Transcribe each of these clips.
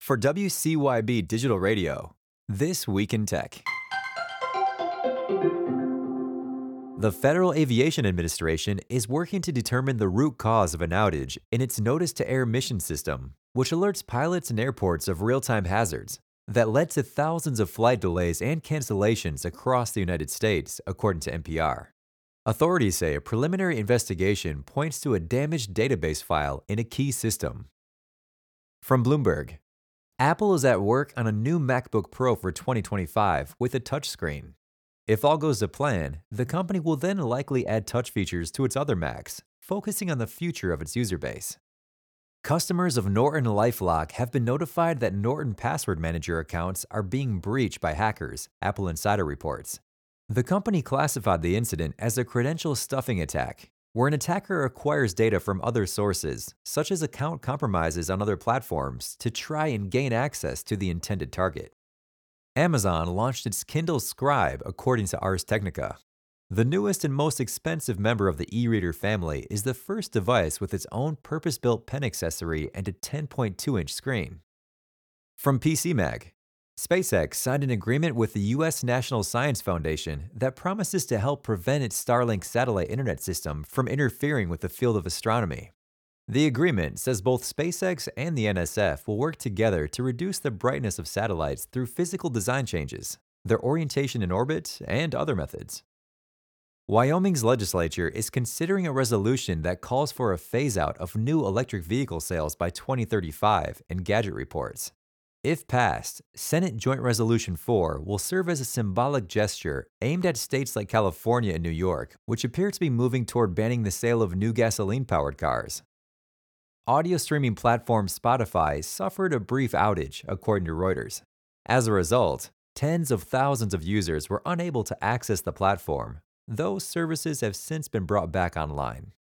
For WCYB Digital Radio, This Week in Tech. The Federal Aviation Administration is working to determine the root cause of an outage in its Notice to Air mission system, which alerts pilots and airports of real time hazards that led to thousands of flight delays and cancellations across the United States, according to NPR. Authorities say a preliminary investigation points to a damaged database file in a key system. From Bloomberg Apple is at work on a new MacBook Pro for 2025 with a touchscreen. If all goes to plan, the company will then likely add touch features to its other Macs, focusing on the future of its user base. Customers of NortonLifeLock have been notified that Norton Password Manager accounts are being breached by hackers, AppleInsider reports. The company classified the incident as a credential stuffing attack where an attacker acquires data from other sources, such as account compromises on other platforms, to try and gain access to the intended target. Amazon launched its Kindle Scribe, according to Ars Technica. The newest and most expensive member of the e reader family is the first device with its own purpose built pen accessory and a 10.2 inch screen. From PC Mag, SpaceX signed an agreement with the U.S. National Science Foundation that promises to help prevent its Starlink satellite internet system from interfering with the field of astronomy. The agreement says both SpaceX and the NSF will work together to reduce the brightness of satellites through physical design changes, their orientation in orbit, and other methods. Wyoming's legislature is considering a resolution that calls for a phase out of new electric vehicle sales by 2035, Engadget reports. If passed, Senate Joint Resolution 4 will serve as a symbolic gesture aimed at states like California and New York, which appear to be moving toward banning the sale of new gasoline powered cars. Audio streaming platform Spotify suffered a brief outage, according to Reuters. As a result, tens of thousands of users were unable to access the platform, though services have since been brought back online.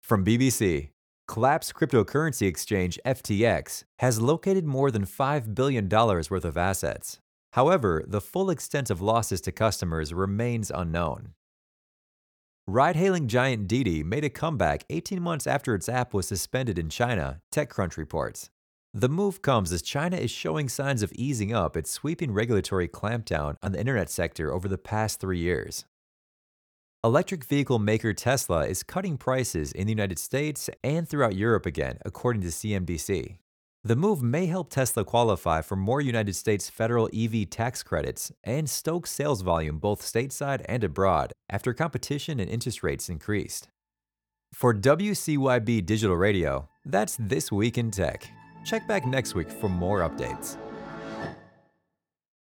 From BBC, Collapse cryptocurrency exchange FTX has located more than $5 billion worth of assets. However, the full extent of losses to customers remains unknown. Ride hailing giant Didi made a comeback 18 months after its app was suspended in China, TechCrunch reports. The move comes as China is showing signs of easing up its sweeping regulatory clampdown on the internet sector over the past three years. Electric vehicle maker Tesla is cutting prices in the United States and throughout Europe again, according to CNBC. The move may help Tesla qualify for more United States federal EV tax credits and stoke sales volume both stateside and abroad after competition and interest rates increased. For WCYB Digital Radio, that's This Week in Tech. Check back next week for more updates.